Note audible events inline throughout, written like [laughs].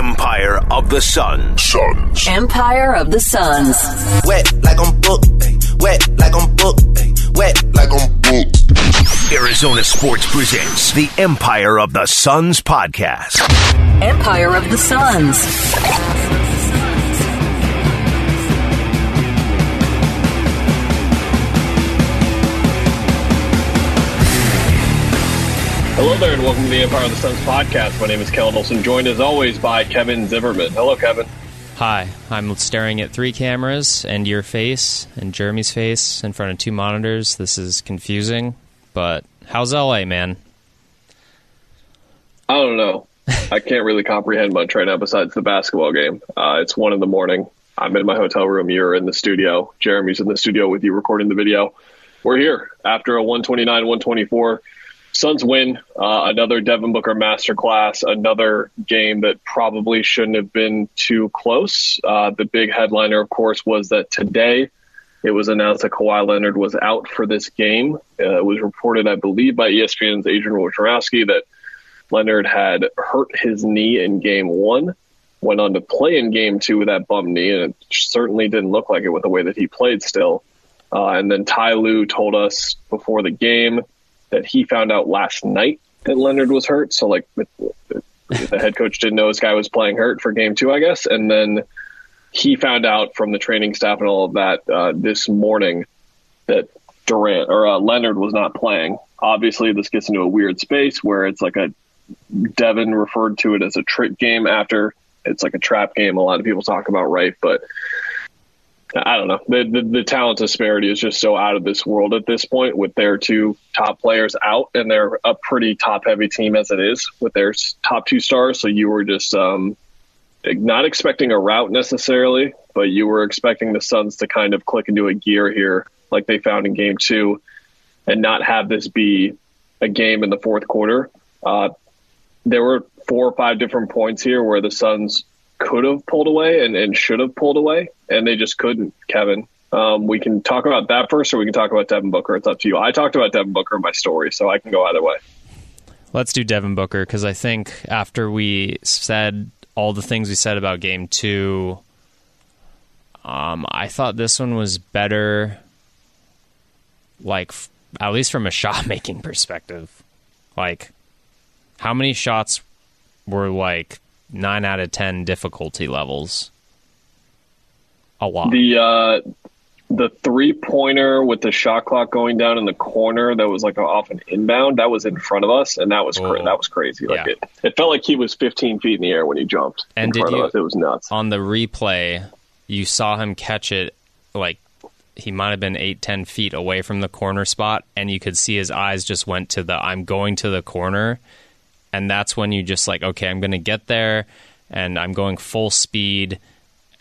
Empire of the Suns. Suns. Empire of the Suns. Wet like I'm booked. Wet like I'm booked. Wet like I'm booked. Arizona Sports presents the Empire of the Suns podcast. Empire of the Suns. Hello there, and welcome to the Empire of the Suns podcast. My name is Kellen Olson, joined as always by Kevin Zimmerman. Hello, Kevin. Hi, I'm staring at three cameras and your face and Jeremy's face in front of two monitors. This is confusing, but how's LA, man? I don't know. I can't really comprehend much right now besides the basketball game. Uh, it's one in the morning. I'm in my hotel room. You're in the studio. Jeremy's in the studio with you recording the video. We're here after a 129 124 Suns win uh, another Devin Booker masterclass, another game that probably shouldn't have been too close. Uh, the big headliner, of course, was that today it was announced that Kawhi Leonard was out for this game. Uh, it was reported, I believe, by ESPN's Adrian Wojnarowski that Leonard had hurt his knee in game one, went on to play in game two with that bum knee, and it certainly didn't look like it with the way that he played still. Uh, and then Ty Lue told us before the game that he found out last night that Leonard was hurt. So like the head coach didn't know this guy was playing hurt for game two, I guess, and then he found out from the training staff and all of that uh, this morning that Durant or uh, Leonard was not playing. Obviously, this gets into a weird space where it's like a Devin referred to it as a trick game after it's like a trap game. A lot of people talk about right, but I don't know. The, the, the talent disparity is just so out of this world at this point with their two top players out, and they're a pretty top heavy team as it is with their top two stars. So you were just um, not expecting a route necessarily, but you were expecting the Suns to kind of click into a gear here, like they found in Game Two, and not have this be a game in the fourth quarter. Uh, there were four or five different points here where the Suns could have pulled away and, and should have pulled away, and they just couldn't, Kevin. Um, we can talk about that first, or we can talk about Devin Booker. It's up to you. I talked about Devin Booker in my story, so I can go either way. Let's do Devin Booker because I think after we said all the things we said about game two, um, I thought this one was better, like, f- at least from a [laughs] shot making perspective. Like, how many shots were like nine out of ten difficulty levels. A lot. The uh, the three pointer with the shot clock going down in the corner that was like off an inbound that was in front of us, and that was cra- oh, that was crazy. Like yeah. it, it felt like he was 15 feet in the air when he jumped. And did you? It was nuts. On the replay, you saw him catch it like he might have been eight, ten feet away from the corner spot, and you could see his eyes just went to the "I'm going to the corner," and that's when you just like okay i'm going to get there and i'm going full speed.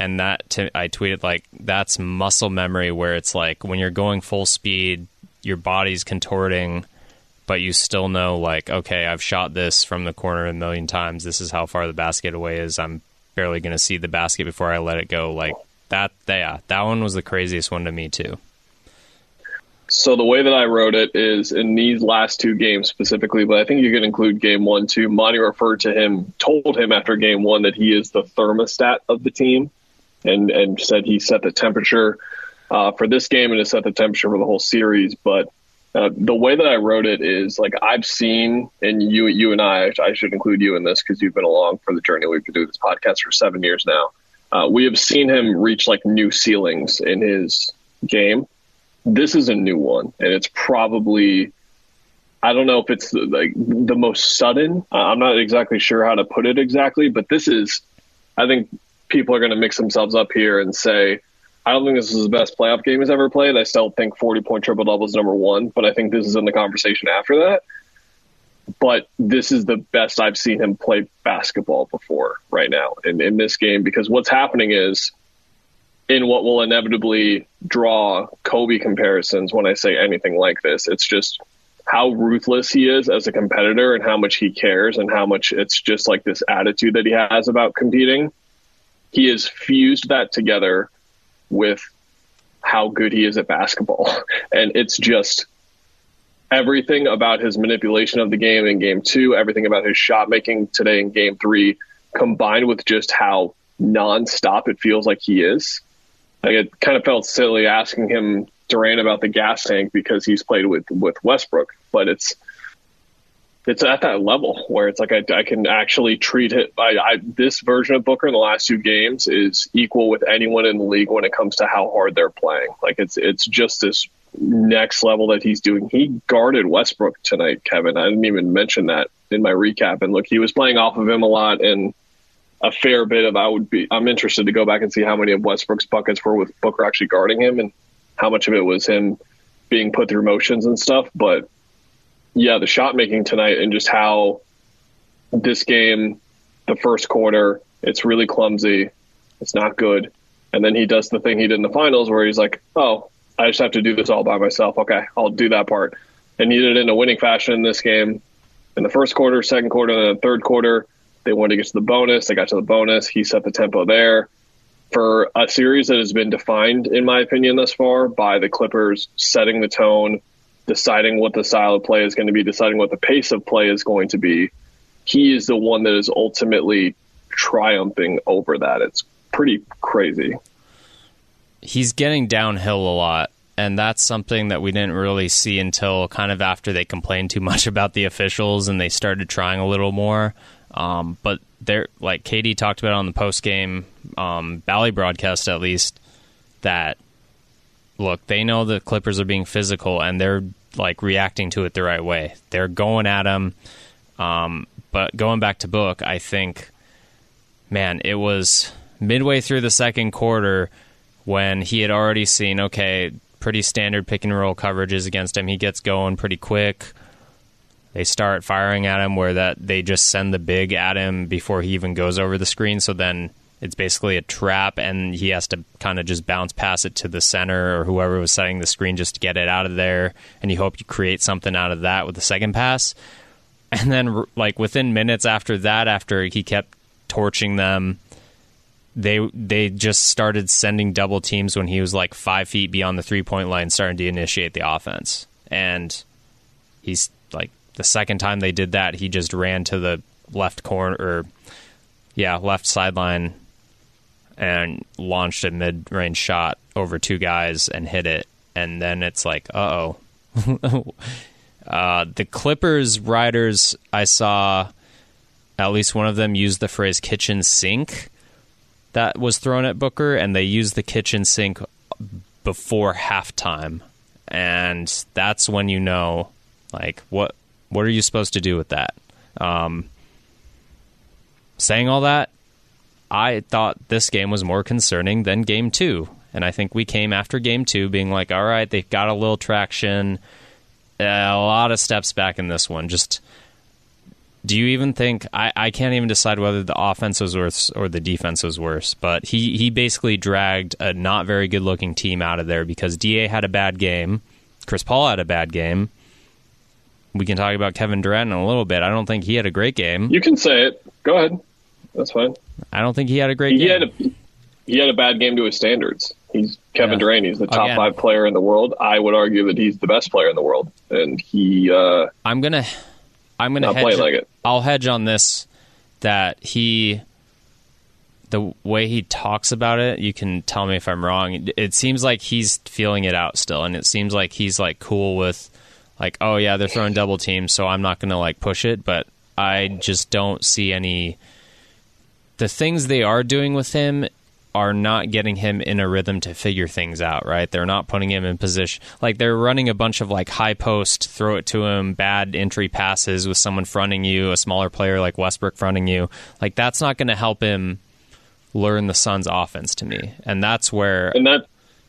And that I tweeted like that's muscle memory where it's like when you're going full speed your body's contorting but you still know like okay i've shot this from the corner a million times. This is how far the basket away is. I'm barely going to see the basket before i let it go. Like that yeah that one was the craziest one to me too so the way that I wrote it is in these last two games specifically, but I think you can include game one too. Monty referred to him, told him after game one that he is the thermostat of the team, and and said he set the temperature uh, for this game and has set the temperature for the whole series. But uh, the way that I wrote it is like I've seen, and you you and I, I should include you in this because you've been along for the journey. We've been doing this podcast for seven years now. Uh, we have seen him reach like new ceilings in his game this is a new one, and it's probably I don't know if it's like the most sudden. I'm not exactly sure how to put it exactly, but this is. I think people are going to mix themselves up here and say, I don't think this is the best playoff game he's ever played. I still think 40 point triple double is number one, but I think this is in the conversation after that. But this is the best I've seen him play basketball before right now in, in this game because what's happening is in what will inevitably draw Kobe comparisons when I say anything like this. It's just how ruthless he is as a competitor and how much he cares and how much it's just like this attitude that he has about competing. He has fused that together with how good he is at basketball. [laughs] And it's just everything about his manipulation of the game in game two, everything about his shot making today in game three combined with just how nonstop it feels like he is. Like it kind of felt silly asking him Durant about the gas tank because he's played with with Westbrook, but it's it's at that level where it's like I, I can actually treat it. I, I, this version of Booker in the last two games is equal with anyone in the league when it comes to how hard they're playing. Like it's it's just this next level that he's doing. He guarded Westbrook tonight, Kevin. I didn't even mention that in my recap. And look, he was playing off of him a lot and a fair bit of. I would be. I'm interested to go back and see how many of Westbrook's buckets were with Booker actually guarding him and how much of it was him being put through motions and stuff. But yeah, the shot making tonight and just how this game, the first quarter, it's really clumsy. It's not good. And then he does the thing he did in the finals where he's like, oh, I just have to do this all by myself. Okay, I'll do that part. And he did it in a winning fashion in this game. In the first quarter, second quarter, and the third quarter, they wanted to get to the bonus. They got to the bonus. He set the tempo there. For a series that has been defined, in my opinion, thus far by the Clippers setting the tone, deciding what the style of play is going to be, deciding what the pace of play is going to be. He is the one that is ultimately triumphing over that. It's pretty crazy. He's getting downhill a lot, and that's something that we didn't really see until kind of after they complained too much [laughs] about the officials and they started trying a little more. Um, but they're like Katie talked about on the post game um, Bally broadcast, at least that look, they know the Clippers are being physical and they're like reacting to it the right way. They're going at them. Um, but going back to Book, I think, man, it was midway through the second quarter when he had already seen, okay, pretty standard pick and roll coverages against him. He gets going pretty quick. They start firing at him where that they just send the big at him before he even goes over the screen. So then it's basically a trap, and he has to kind of just bounce past it to the center or whoever was setting the screen just to get it out of there. And you hope you create something out of that with the second pass. [laughs] And then, like within minutes after that, after he kept torching them, they they just started sending double teams when he was like five feet beyond the three point line, starting to initiate the offense. And he's the second time they did that, he just ran to the left corner or yeah, left sideline and launched a mid range shot over two guys and hit it. And then it's like, uh oh. [laughs] uh, the Clippers riders, I saw at least one of them use the phrase kitchen sink that was thrown at Booker, and they used the kitchen sink before halftime. And that's when you know, like, what what are you supposed to do with that? Um, saying all that, I thought this game was more concerning than game two. And I think we came after game two being like, all right, they've got a little traction, a lot of steps back in this one. Just do you even think I, I can't even decide whether the offense was worse or the defense was worse, but he, he basically dragged a not very good looking team out of there because DA had a bad game, Chris Paul had a bad game. We can talk about Kevin Durant in a little bit. I don't think he had a great game. You can say it. Go ahead. That's fine. I don't think he had a great he game. Had a, he had a bad game to his standards. He's Kevin Yeah. Durant. He's the top Again. five player in the world. I would argue that he's the best player in the world, and he uh, I'm gonna I'm gonna hedge, playing like it. I'll hedge on this that he the way he talks about it, you can tell me if I'm wrong. It seems like he's feeling it out still, and it seems like he's like cool with like, oh yeah, they're throwing double teams, so I'm not gonna like push it. But I just don't see any. The things they are doing with him are not getting him in a rhythm to figure things out, right? They're not putting him in position. Like they're running a bunch of like high post, throw it to him, bad entry passes with someone fronting you, a smaller player like Westbrook fronting you. Like that's not going to help him learn the Suns offense to me. And that's where and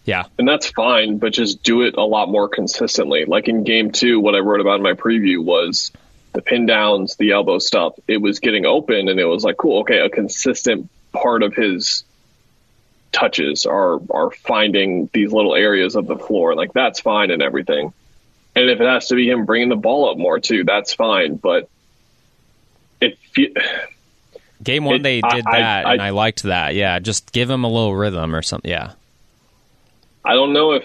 yeah. and that's fine, but just do it a lot more consistently. Like in game two, what I wrote about in my preview was the pin downs, the elbow stuff. It was getting open, and it was like, cool, okay, a consistent part of his touches are are finding these little areas of the floor. Like that's fine and everything. And if it has to be him bringing the ball up more too, that's fine. But it Game 1 It- they did I- that I- and I liked that. Yeah, just give him a little rhythm or something. Yeah. I don't know if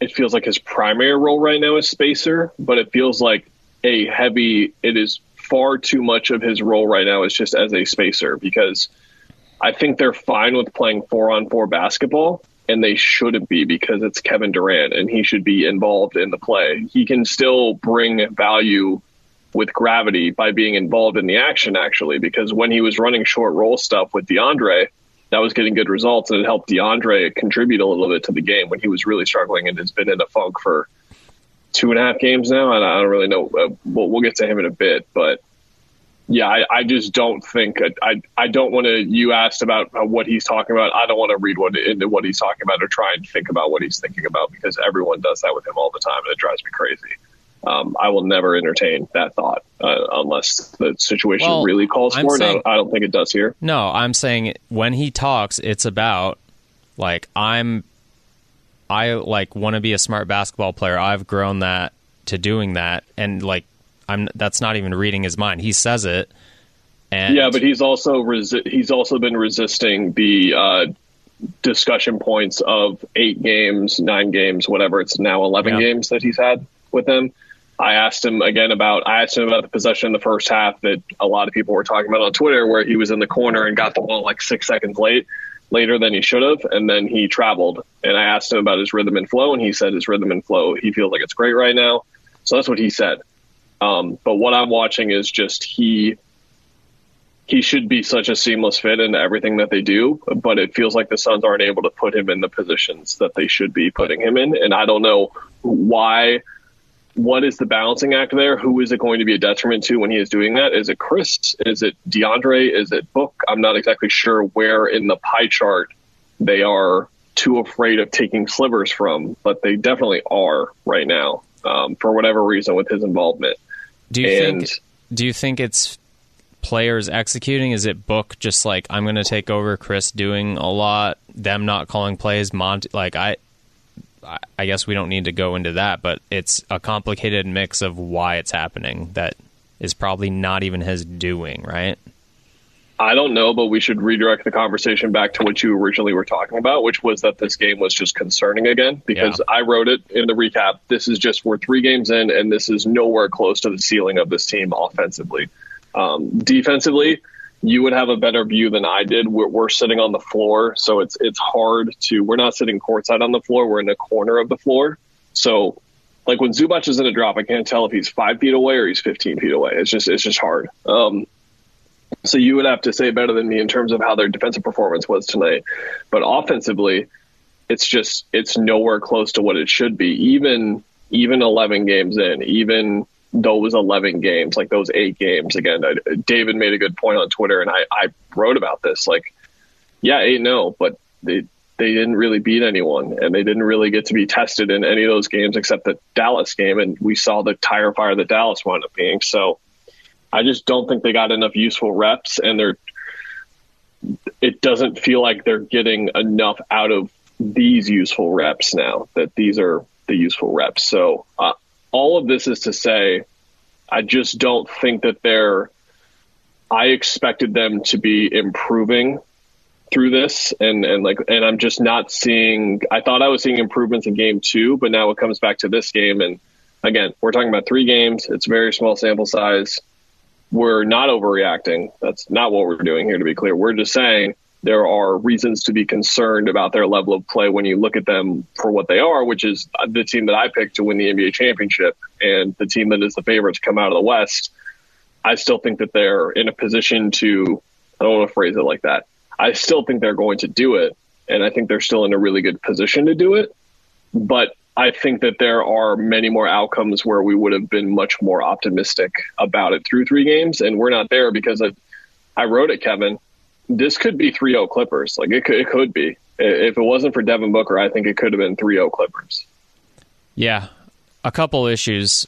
it feels like his primary role right now is spacer, but it feels like a heavy. It is far too much of his role right now is just as a spacer because I think they're fine with playing four on four basketball, and they shouldn't be because it's Kevin Durant and he should be involved in the play. He can still bring value with gravity by being involved in the action, actually, because when he was running short roll stuff with DeAndre, that was getting good results and it helped DeAndre contribute a little bit to the game when he was really struggling and has been in a funk for two and a half games now. And I don't really know. Uh, we'll, we'll get to him in a bit, but yeah, I, I just don't think I I don't want to. You asked about what he's talking about. I don't want to read what into what he's talking about or try and think about what he's thinking about because everyone does that with him all the time, and it drives me crazy. Um, I will never entertain that thought uh, unless the situation Well, really calls I'm for it. I saying- don't, I don't think it does here. No, I'm saying when he talks, it's about like I'm I like want to be a smart basketball player. I've grown that to doing that and like I'm that's not even reading his mind. He says it and Yeah, but he's also resi- he's also been resisting the uh, discussion points of eight games, nine games, whatever. It's now eleven Yeah. games that he's had with them. I asked him again about I asked him about the possession in the first half that a lot of people were talking about on Twitter, where he was in the corner and got the ball like six seconds late, later than he should have, and then he traveled. And I asked him about his rhythm and flow, and he said his rhythm and flow he feels like it's great right now. So that's what he said. Um, but what I'm watching is just he he should be such a seamless fit into everything that they do, but it feels like the Suns aren't able to put him in the positions that they should be putting him in. And I don't know why. What is the balancing act there? Who is it going to be a detriment to when he is doing that? Is it Chris? Is it DeAndre? Is it Book? I'm not exactly sure where in the pie chart they are too afraid of taking slivers from, but they definitely are right now um, for whatever reason with his involvement. do you and- think do you think it's players executing? Is it book just like I'm going to take over Chris doing a lot, them not calling plays, Monty like I I- guess we don't need to go into that, but it's a complicated mix of why it's happening that is probably not even his doing, right? I don't know, but we should redirect the conversation back to what you originally were talking about, which was that this game was just concerning again. Because Yeah. I wrote it in the recap. This is just we're three games in, and this is nowhere close to the ceiling of this team offensively. Um, defensively, you would have a better view than I did. We're, we're sitting on the floor, so it's it's hard to. We're not sitting courtside on the floor. We're in the corner of the floor, so. Like when Zubac is in a drop, I can't tell if he's five feet away or he's 15 feet away. It's just, it's just hard. Um, so you would have to say better than me in terms of how their defensive performance was tonight. But offensively, it's just it's nowhere close to what it should be. Even even 11 games in, even those 11 games, like those eight games. Again, I, David made a good point on Twitter, and I, I wrote about this. Like, yeah, eight no, but they they didn't really beat anyone, and they didn't really get to be tested in any of those games except the Dallas game, and we saw the tire fire that Dallas wound up being. So. I just don't think they got enough useful reps, and they're. It doesn't feel like they're getting enough out of these useful reps now. That these are the useful reps. So uh, all of this is to say, I just don't think that they're. I expected them to be improving through this, and and like, and I'm just not seeing. I thought I was seeing improvements in game two, but now it comes back to this game, and again, we're talking about three games. It's very small sample size we're not overreacting. That's not what we're doing here, to be clear. We're just saying there are reasons to be concerned about their level of play when you look at them for what they are, which is the team that I picked to win the NBA championship and the team that is the favorite to come out of the West. I still think that they're in a position to, I don't want to phrase it like that. I still think they're going to do it. And I think they're still in a really good position to do it. But I think that there are many more outcomes where we would have been much more optimistic about it through three games, and we're not there because I, I wrote it, Kevin. This could be 3-0 Clippers. Like it could, it could be. If it wasn't for Devin Booker, I think it could have been 3-0 Clippers. Yeah, a couple issues.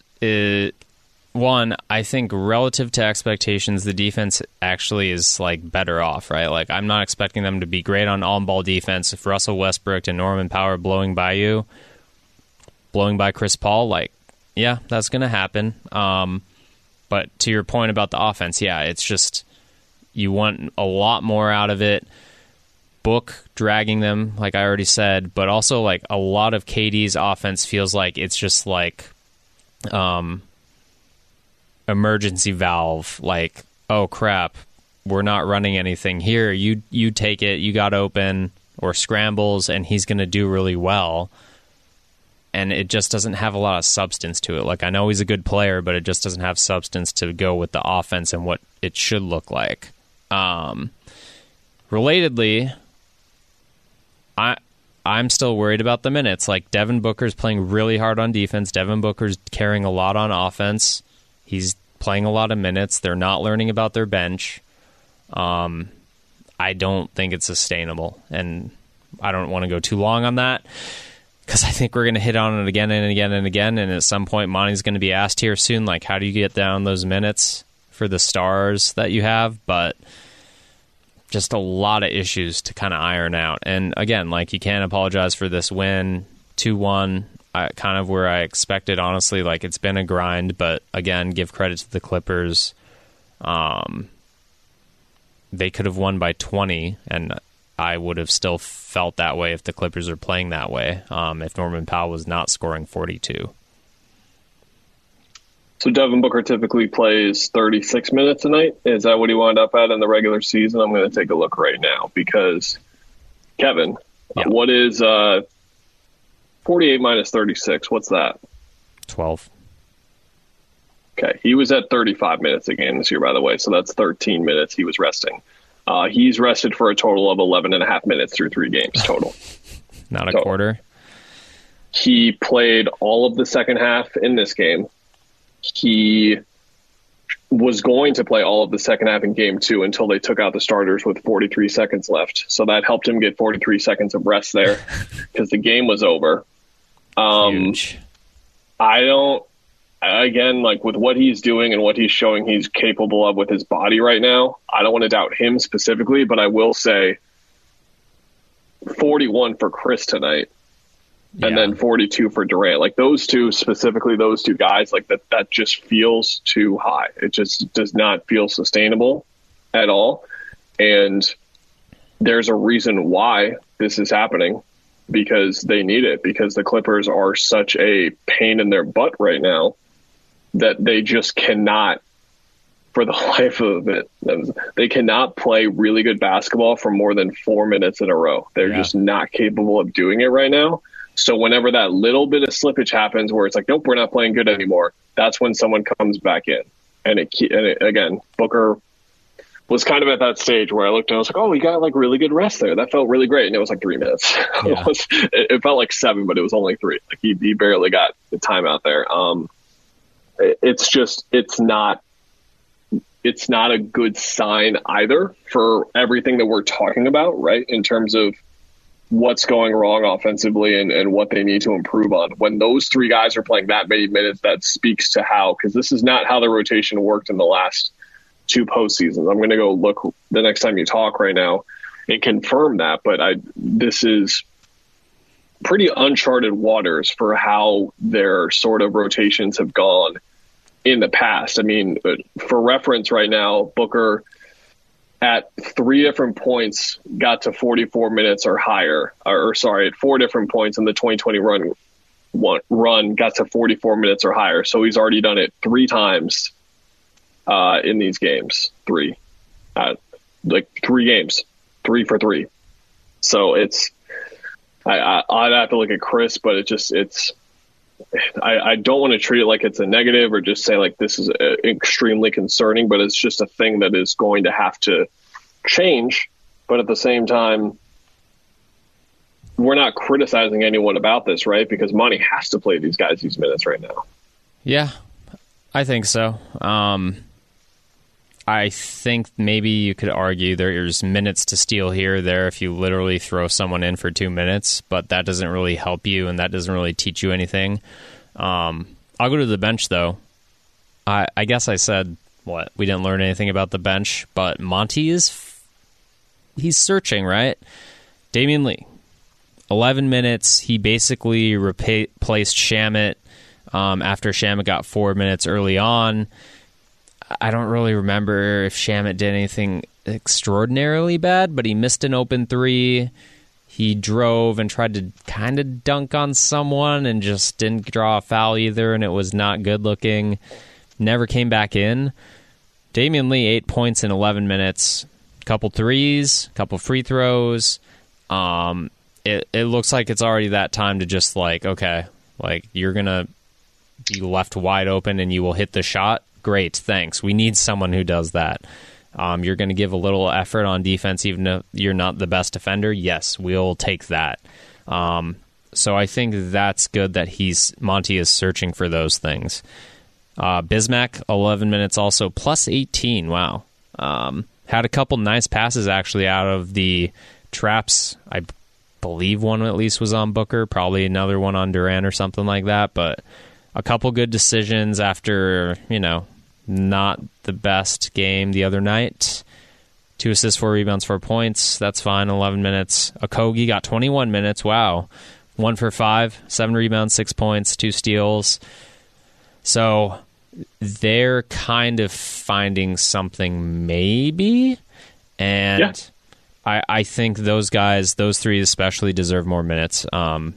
One, I think relative to expectations, the defense actually is like better off, right? Like I'm not expecting them to be great on on-ball defense. If Russell Westbrook and Norman Powell blowing by you, blowing by Chris Paul, like yeah, that's going to happen. Um, but to your point about the offense, yeah, it's just you want a lot more out of it. Book dragging them, like I already said, but also like a lot of KD's offense feels like it's just like, um, emergency valve like oh crap we're not running anything here. You you take it you got open or scrambles and he's going to do really well. And it just doesn't have a lot of substance to it. Like i know he's a good player but it just doesn't have substance to go with the offense and what it should look like um relatedly i I'm still worried about the minutes. Like Devin Booker's playing really hard on defense. Devin Booker's carrying a lot on offense. He's playing a lot of minutes. They're not learning about their bench. Um, I don't think it's sustainable, and I don't want to go too long on that because I think we're going to hit on it again and again and again. And at some point, Monty's going to be asked here soon, like, how do you get down those minutes for the stars that you have? But just a lot of issues to kind of iron out. And again, like you can't apologize for this win, two one, kind of where I expected. Honestly, like it's been a grind, but again, give credit to the Clippers. Um, they could have won by twenty, and I would have still felt that way if the Clippers are playing that way. Um, if Norman Powell was not scoring forty two. So Devin Booker typically plays 36 minutes a night. Is that what he wound up at in the regular season? I'm going to take a look right now because Kevin, yeah. what is uh, 48 minus 36? What's that? 12. Okay, he was at 35 minutes a game this year, by the way, so that's 13 minutes he was resting. Uh, he's rested for a total of 11 and a half minutes through three games total. [laughs] Not a quarter. He played all of the second half in this game he was going to play all of the second half in game two until they took out the starters with 43 seconds left. So that helped him get 43 seconds of rest there [laughs] because the game was over. Um, Huge. I don't, again, like with what he's doing and what he's showing he's capable of with his body right now, I don't want to doubt him specifically, but I will say 41 for Chris tonight yeah. and then 42 for Durant. Like those two specifically, those two guys, like that, that just feels too high. It just does not feel sustainable at all. And there's a reason why this is happening because they need it because the Clippers are such a pain in their butt right now that they just cannot for the [laughs] life of it they cannot play really good basketball for more than 4 minutes in a row. They're yeah. just not capable of doing it right now. So whenever that little bit of slippage happens, where it's like, nope, we're not playing good anymore, that's when someone comes back in. And it, and it, again, Booker was kind of at that stage where I looked and I was like, oh, he got like really good rest there. That felt really great. And it was like three minutes. [laughs] Yeah. it, was, it, felt like seven, but it was only three. Like he, he barely got the time out there. Um, it, it's just, it's not, it's not a good sign either for everything that we're talking about, right? In terms of what's going wrong offensively and, and what they need to improve on. When those three guys are playing that many minutes, that speaks to how, because this is not how the rotation worked in the last two postseasons. I'm going to go look the next time you talk right now and confirm that. But I, this is pretty uncharted waters for how their sort of rotations have gone in the past. I mean, uh, for reference right now, Booker at three different points got to 44 minutes or higher, or, or sorry, at four different points in the 2020 run one, run got to 44 minutes or higher. So he's already done it three times uh, in these games. Three, uh, like three games, three for three. So it's I, I would have to look at Chris, but it just it's I, I, don't want to treat it like it's a negative or just say like this is a, uh, extremely concerning, but it's just a thing that is going to have to change. But at the same time, we're not criticizing anyone about this, right? Because Monty has to play these guys these minutes right now. Yeah, I think so. Um, I think maybe you could argue there's minutes to steal here there if you literally throw someone in for two minutes, but that doesn't really help you and that doesn't really teach you anything. Um, I'll go to the bench though. I, I guess I said what we didn't learn anything about the bench, but Monty is he's searching right. Damion Lee, eleven minutes. He basically replaced Shamet um, after Shamet got four minutes early on. I don't really remember if Shamet did anything extraordinarily bad, but he missed an open three. He drove and tried to kind of dunk on someone and just didn't draw a foul either, and it was not good looking. never came back in. Damion Lee, eight points in 11 minutes, couple threes, couple free throws. Um, it, it looks like it's already that time to just like, okay, like you're going to be left wide open and you will hit the shot. Great, thanks. We need someone who does that. Um, you're going to give a little effort on defense, even if you're not the best defender. Yes, we'll take that. Um, so I think that's good that he's Monty is searching for those things. Uh, Bismack, 11 minutes also, plus 18. Wow. Um, had a couple nice passes actually out of the traps. I believe one at least was on Booker, probably another one on Durant or something like that. But a couple good decisions after, you know, not the best game the other night. Two assists, four rebounds, four points. That's fine. 11 minutes. Okogie got 21 minutes. Wow. One for five, seven rebounds, six points, two steals. So they're kind of finding something, maybe. And Yeah. I, I think those guys, those three especially, deserve more minutes. Um,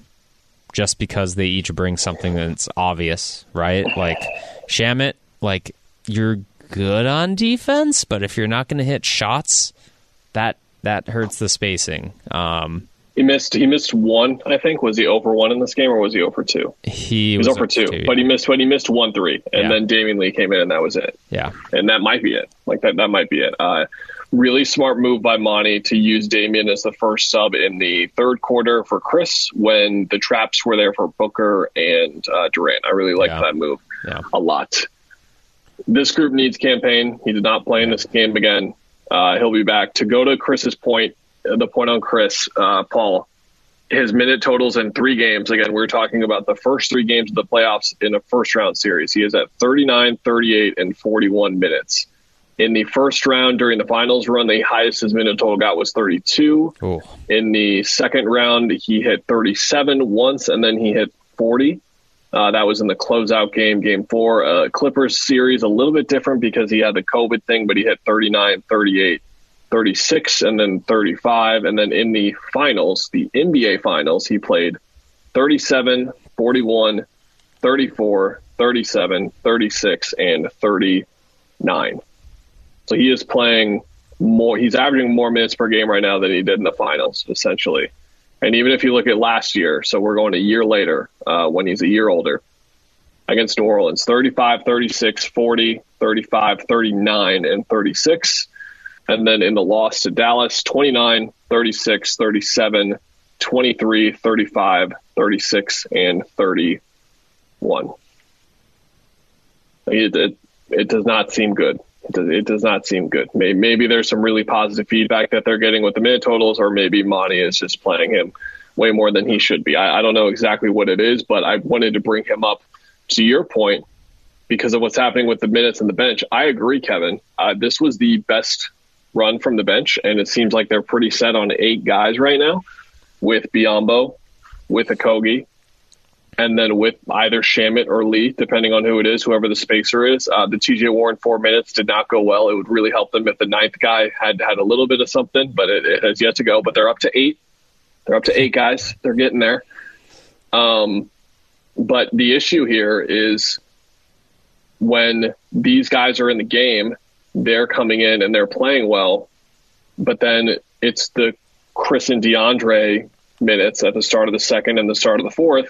just because they each bring something that's obvious, right? Like Shamet, like you're good on defense, but if you're not going to hit shots, that that hurts the spacing. Um, He missed. He missed one. I think was he over one in this game or was he over two? he, He was, over two, but he missed. But he missed one three, and Yeah. then Damion Lee came in, and that was it. yeah, and that might be it. Like that, that might be it. Uh, really smart move by Monty to use Damion as the first sub in the third quarter for Chris when the traps were there for Booker and uh, Durant. I really liked Yeah. that move yeah, a lot. This group needs Cam Payne. He did not play in this game again. Uh, he'll be back. To go to Chris's point, the point on Chris, uh, Paul, his minute totals in three games. Again, we are talking about the first three games of the playoffs in a first round series. He is at 39, 38, and 41 minutes. In the first round during the finals run, the highest his minute total got was 32. Ooh. In the second round, he hit 37 once, and then he hit 40. Uh, that was in the closeout game, game four. Uh, Clippers series, a little bit different because he had the COVID thing, but he hit 39, 38, 36, and then 35. And then in the finals, the NBA finals, he played 37, 41, 34, 37, 36, and 39. So he is playing more. He's averaging more minutes per game right now than he did in the finals, essentially. And even if you look at last year, so we're going a year later uh, when he's a year older against New Orleans 35, 36, 40, 35, 39, and 36. And then in the loss to Dallas 29, 36, 37, 23, 35, 36, and 31. It, it, it does not seem good. It does, it does not seem good. Maybe, maybe there's some really positive feedback that they're getting with the minute totals, or maybe Monty is just playing him way more than he should be. I, I don't know exactly what it is, but I wanted to bring him up to your point because of what's happening with the minutes and the bench. I agree, Kevin. Uh, this was the best run from the bench, and it seems like they're pretty set on eight guys right now with Biyombo, with Okogie, and then with either Shamet or Lee, depending on who it is, whoever the spacer is. Uh, the TJ Warren four minutes did not go well. It would really help them if the ninth guy had had a little bit of something, but it, it has yet to go. But they're up to eight. They're up to eight guys. They're getting there. Um, but the issue here is when these guys are in the game, they're coming in and they're playing well, but then it's the Chris and DeAndre minutes at the start of the second and the start of the fourth.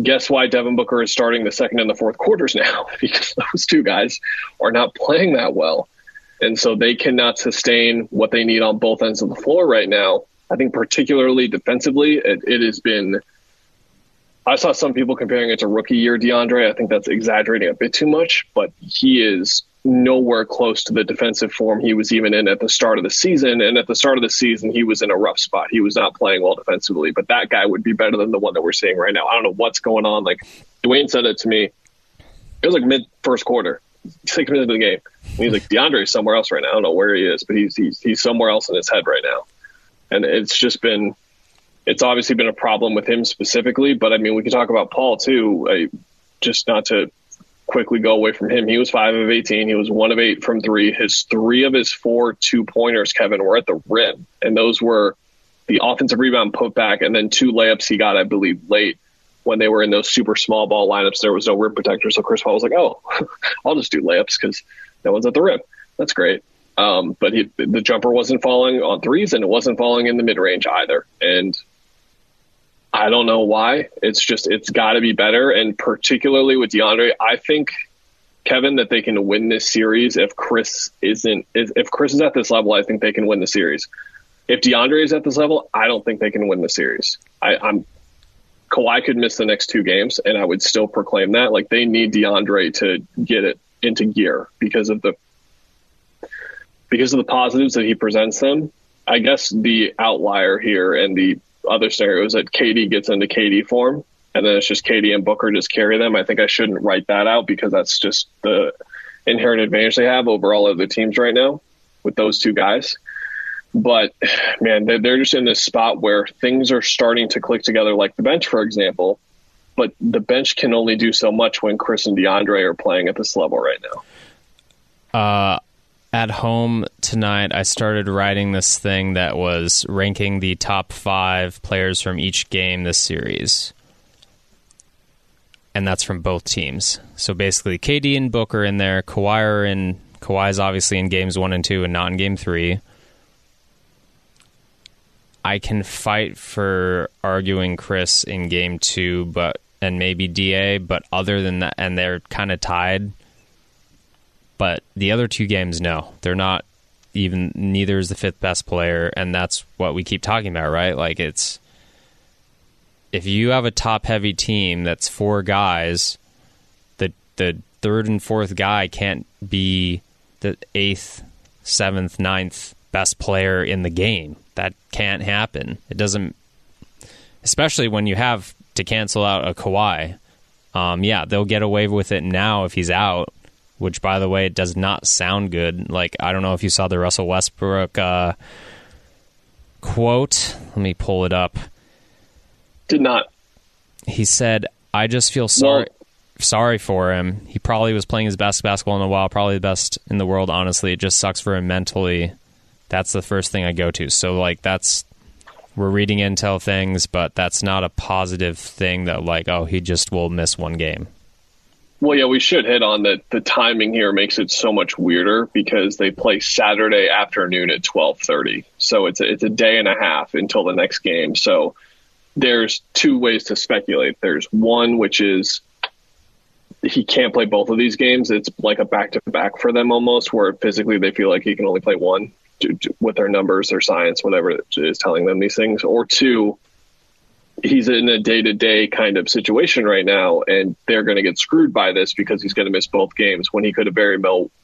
Guess why Devin Booker is starting the second and the fourth quarters now? [laughs] because those two guys are not playing that well. And so they cannot sustain what they need on both ends of the floor right now. I think, particularly defensively, it, it has been. I saw some people comparing it to rookie year DeAndre. I think that's exaggerating a bit too much, but he is nowhere close to the defensive form he was even in at the start of the season. And at the start of the season, he was in a rough spot. He was not playing well defensively, but that guy would be better than the one that we're seeing right now. I don't know what's going on. Like Dwayne said it to me. It was like mid first quarter, six minutes into the game. And he's like, DeAndre's somewhere else right now. I don't know where he is, but he's, he's, he's somewhere else in his head right now. And it's just been, it's obviously been a problem with him specifically, but I mean, we can talk about Paul too. I, just not to quickly go away from him. He was five of 18. He was one of eight from three. His three of his four two pointers, Kevin, were at the rim. And those were the offensive rebound putback and then two layups he got, I believe, late when they were in those super small ball lineups, there was no rim protector. So Chris Paul was like, "Oh, [laughs] I'll just do layups because no one's at the rim. That's great." Um, but he, the jumper wasn't falling on threes, and it wasn't falling in the mid range either. And I don't know why. It's just it's got to be better, and particularly with DeAndre, I think Kevin that they can win this series if Chris isn't if Chris is at this level. I think they can win the series. If DeAndre is at this level, I don't think they can win the series. I, I'm Kawhi could miss the next two games, and I would still proclaim that. Like they need DeAndre to get it into gear because of the because of the positives that he presents them. I guess the outlier here and the other scenario is that KD gets into KD form, and then it's just KD and Booker just carry them. I think I shouldn't write that out because that's just the inherent advantage they have over all of the teams right now with those two guys. But man, they're just in this spot where things are starting to click together, like the bench, for example. But the bench can only do so much when Chris and DeAndre are playing at this level right now. Uh, at home tonight, I started writing this thing that was ranking the top five players from each game this series. And that's from both teams. So basically, KD and Booker in there. Kawhi are in. Kawhi's obviously in games one and two, and not in game three. I can fight for arguing Chris in game two, but and maybe Da, but other than that, and they're kind of tied. But the other two games, no, they're not even. Neither is the fifth best player, and that's what we keep talking about, right? Like it's if you have a top heavy team that's four guys, the the third and fourth guy can't be the eighth, seventh, ninth best player in the game. That can't happen. It doesn't, especially when you have to cancel out a Kawhi. Um, yeah, they'll get away with it now if he's out, which, by the way, it does not sound good. Like, I don't know if you saw the Russell Westbrook uh, quote. Let me pull it up. Did not. He said, I just feel sorry. Well, sorry for him. He probably was playing his best basketball in a while, probably the best in the world, honestly. It just sucks for him mentally. That's the first thing I go to. So, like, that's we're reading intel things, but that's not a positive thing that, like, oh, he just will miss one game. Well, yeah, we should hit on that. The timing here makes it so much weirder because they play Saturday afternoon at twelve thirty, so it's a, it's a day and a half until the next game. So there's two ways to speculate. There's one which is he can't play both of these games. It's like a back to back for them almost, where physically they feel like he can only play one with their numbers, their science, whatever is telling them these things. Or two, he's in a day to day kind of situation right now, and they're going to get screwed by this because he's going to miss both games when he could have very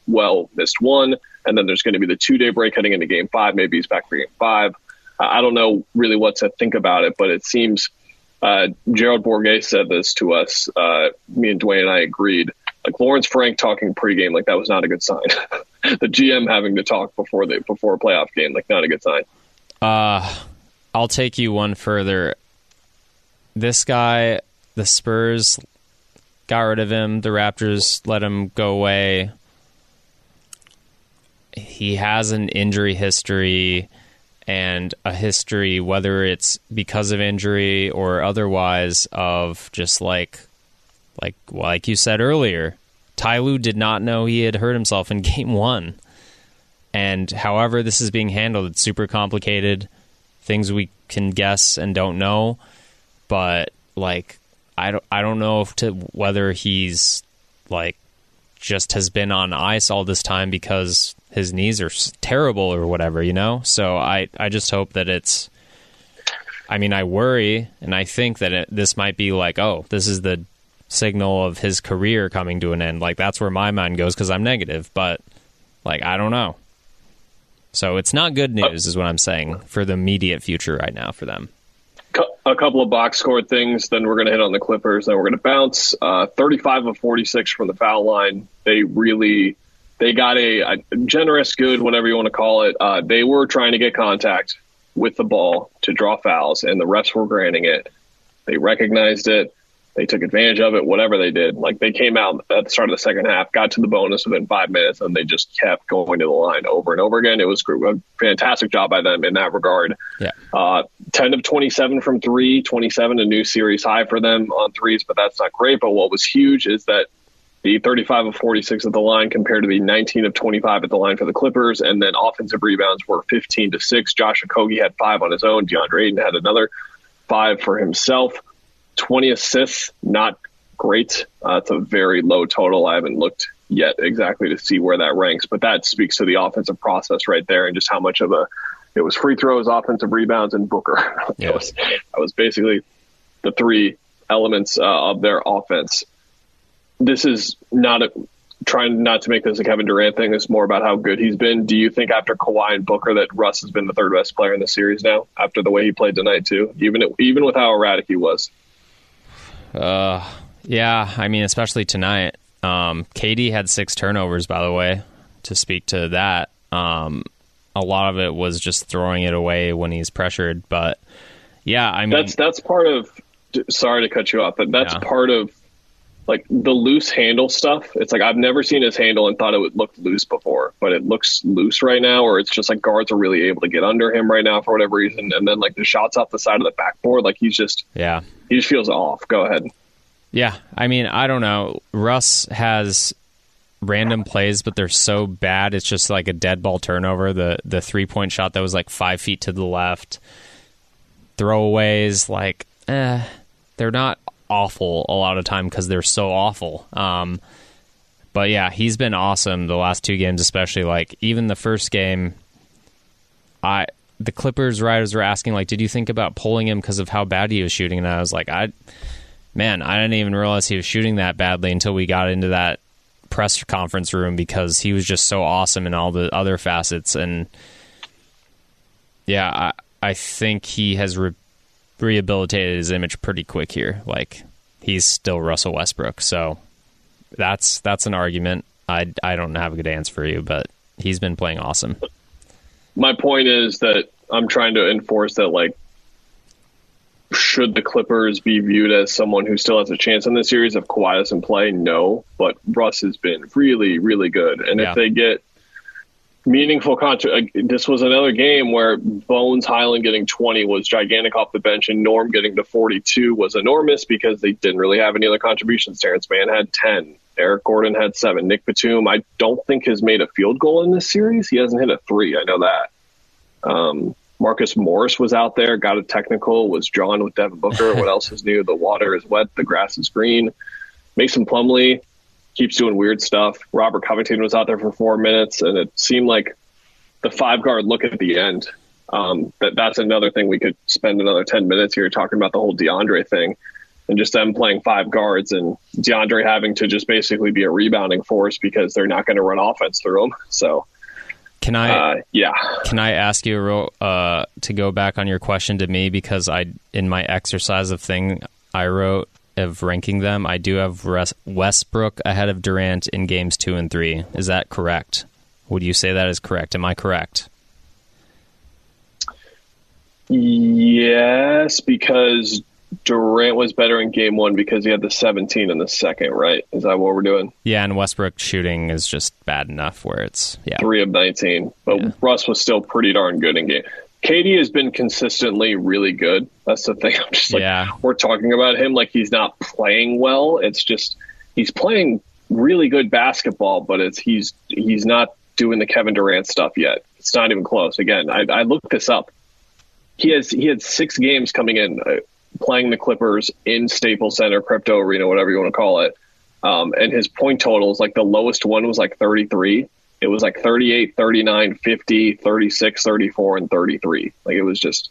well, missed one. And then there's going to be the two day break heading into game five. Maybe he's back for game five. I don't know really what to think about it, but it seems uh, Gerald Bourguet said this to us. Uh, me and Dwayne and I agreed. Like Lawrence Frank talking pregame, like that was not a good sign. [laughs] the GM having to talk before the before a playoff game, like not a good sign. Uh, I'll take you one further. This guy, the Spurs got rid of him. The Raptors let him go away. He has an injury history and a history, whether it's because of injury or otherwise, of just like, like, like you said earlier, Ty Lue did not know he had hurt himself in [laughs] Game One, and however this is being handled, it's super complicated. Things we can guess and don't know, but like, I don't, I don't know if to whether he's like just has been on ice all this time because his knees are terrible or whatever, you know? So I, I just hope that it's. I mean, I worry and I think that it, this might be like, oh, this is the signal of his career coming to an end. Like, that's where my mind goes because I'm negative, but like, I don't know. So it's not good oh. news, is what I'm saying, for the immediate future right now for them. A couple of box score things, then we're going to hit on the Clippers, then we're going to bounce. Uh, 35 of 46 from the foul line. They really they got a, a, generous, good, whatever you want to call it. Uh, they were trying to get contact with the ball to draw fouls, and the refs were granting it. They recognized it. They took advantage of it, whatever they did. Like they came out at the start of the second half, got to the bonus within five minutes, and they just kept going to the line over and over again. It was a fantastic job by them in that regard. Yeah. Uh, 10 of 27 from three, 27, a new series high for them on threes, but that's not great. But what was huge is that the 35 of 46 at the line compared to the 19 of 25 at the line for the Clippers. And then offensive rebounds were 15 to 6. Josh Okogie had five on his own. DeAndre Ayton had another five for himself. 20 assists, not great. Uh, it's a very low total. I haven't looked yet exactly to see where that ranks, but that speaks to the offensive process right there and just how much of a it was free throws, offensive rebounds, and Booker. [laughs] Yeah. that, was, that was basically the three elements uh, of their offense. This is not a, trying not to make this a Kevin Durant thing. It's more about how good he's been. Do you think after Kawhi and Booker that Russ has been the third best player in the series now after the way he played tonight too? Even even with how erratic he was. Uh, yeah, I mean, especially tonight. Um, KD had six turnovers, by the way. To speak to that, um, a lot of it was just throwing it away when he's pressured. But yeah, I mean, that's that's part of. Sorry to cut you off, but that's Yeah. part of like the loose handle stuff. It's like I've never seen his handle and thought it would look loose before, but it looks loose right now, or it's just like guards are really able to get under him right now for whatever reason. And then like the shots off the side of the backboard, like he's just yeah, he just feels off. Go ahead. yeah. I mean, I don't know. Russ has random plays, but they're so bad. It's just like a dead ball turnover. The the three point shot that was like five feet to the left. Throwaways, like, eh, they're not awful a lot of time because they're so awful. Um, but yeah, he's been awesome the last two games, especially like even the first game. I the Clippers writers were asking like, did you think about pulling him because of how bad he was shooting? And I was like, I, man, I didn't even realize he was shooting that badly until we got into that press conference room because he was just so awesome in all the other facets. And yeah, I I think he has re- rehabilitated his image pretty quick here. Like he's still Russell Westbrook, so that's that's an argument. I I don't have a good answer for you, but he's been playing awesome. My point is that I'm trying to enforce that like should the Clippers be viewed as someone who still has a chance in this series if Kawhi doesn't play? No, but Russ has been really, really good. And Yeah. if they get meaningful contra this was another game where Bones Hyland getting 20 was gigantic off the bench, and Norm getting to 42 was enormous because they didn't really have any other contributions. Terance Mann had 10. Eric Gordon had seven. Nick Batum, I don't think has made a field goal in this series. He hasn't hit a three. I know that. Um, Marcus Morris was out there, got a technical, was drawn with Devin Booker. what [laughs] else is new? The water is wet, the grass is green. Mason Plumlee keeps doing weird stuff. Robert Covington was out there for four minutes, and it seemed like the five guard look at the end. Um, that that's another thing we could spend another ten minutes here talking about the whole DeAndre thing, and just them playing five guards and DeAndre having to just basically be a rebounding force because they're not going to run offense through him. So Can I uh, yeah, Can I ask you real, uh, to go back on your question to me because I in my exercise of thing I wrote of ranking them, I do have Westbrook ahead of Durant in games two and three. Is that correct? Would you say that is correct? Am I correct? yes, because Durant was better in game one because he had the 17 in the second, right? Is that what we're doing? Yeah, and Westbrook shooting is just bad enough where it's yeah. three of 19, but Yeah. Russ was still pretty darn good in game. KD has been consistently really good. That's the thing. [laughs] I'm just like, Yeah. we're talking about him like he's not playing well. It's just he's playing really good basketball, but it's he's he's not doing the Kevin Durant stuff yet. It's not even close. Again, I, I looked this up. He has he had six games coming in uh, playing the Clippers in Staples Center, Crypto Arena, whatever you want to call it. Um, and his point totals, like the lowest one was like 33. It was like 38, 39, 50, 36, 34, and 33. Like it was just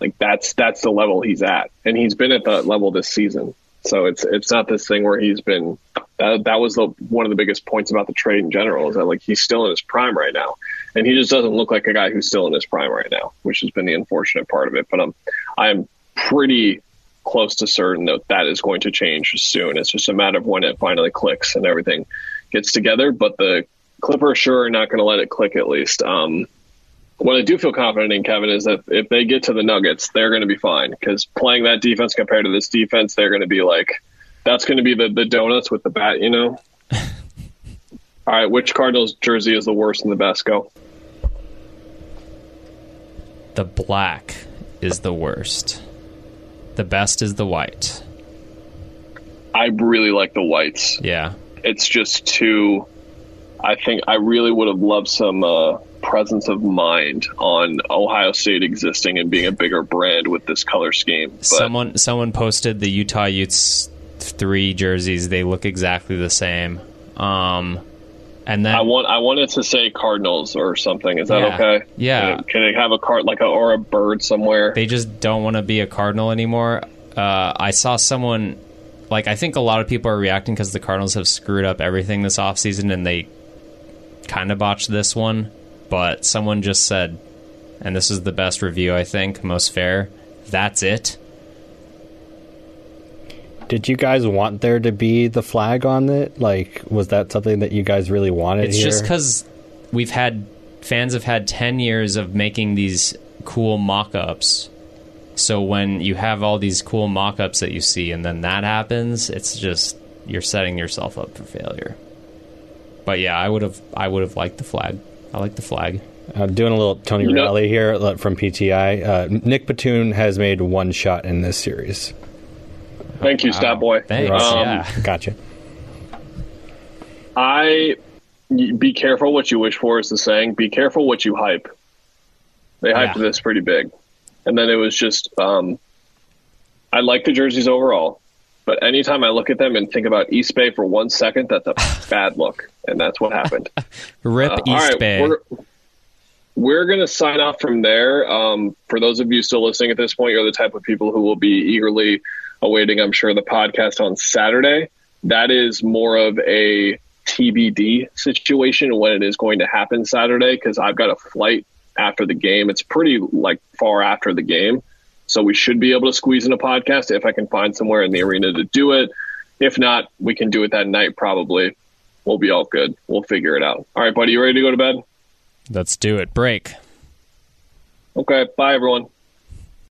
like that's that's the level he's at, and he's been at that level this season. So it's it's not this thing where he's been. That, that was the one of the biggest points about the trade in general is that like he's still in his prime right now, and he just doesn't look like a guy who's still in his prime right now, which has been the unfortunate part of it. But um, I'm I'm pretty close to certain that that is going to change soon. It's just a matter of when it finally clicks and everything gets together. But the Clippers sure are not going to let it click at least. Um, what I do feel confident in, Kevin, is that if they get to the Nuggets, they're going to be fine because playing that defense compared to this defense, they're going to be like, that's going to be the, the donuts with the bat, you know? [laughs] All right, which Cardinals jersey is the worst and the best? Go. The black is the worst. The best is the white. I really like the whites. Yeah. It's just too. I think I really would have loved some uh, presence of mind on Ohio State existing and being a bigger brand with this color scheme. But someone someone posted the Utah Utes three jerseys. They look exactly the same. Um, and then I want I wanted to say Cardinals or something. Is that Yeah. okay? Yeah. Can it, can it have a card like a or a bird somewhere? they just don't want to be a Cardinal anymore. Uh, I saw someone, like, I think a lot of people are reacting because the Cardinals have screwed up everything this offseason and they kind of botched this one. But someone just said, and this is the best review, I think, most fair. That's it. Did you guys want there to be the flag on it? Like, was that something that you guys really wanted It's here? just because we've had fans have had 10 years of making these cool mock ups. So when you have all these cool mock ups that you see and then that happens, it's just you're setting yourself up for failure. But yeah, I would have I would have liked the flag. I like the flag. I'm doing a little Tony You know- Reali here uh, from PTI. Uh, Nick Batum has made one shot in this series. Thank you, Stat Boy. Thanks. Um, yeah. Gotcha. I be careful what you wish for is the saying. Be careful what you hype. They hyped Yeah. this pretty big, and then it was just. Um, I like the jerseys overall, but anytime I look at them and think about East Bay for one second, that's a [laughs] bad look, and that's what happened. [laughs] Rip Uh, East all right, Bay. We're, we're going to sign off from there. Um, for those of you still listening at this point, you're the type of people who will be eagerly awaiting, I'm sure, the podcast on Saturday. That is more of a TBD situation when it is going to happen Saturday because I've got a flight after the game. It's pretty like far after the game. So we should be able to squeeze in a podcast if I can find somewhere in the arena to do it. If not, we can do it that night probably. We'll be all good. We'll figure it out. All right, buddy, you ready to go to bed? Let's do it. Break. Okay, bye everyone.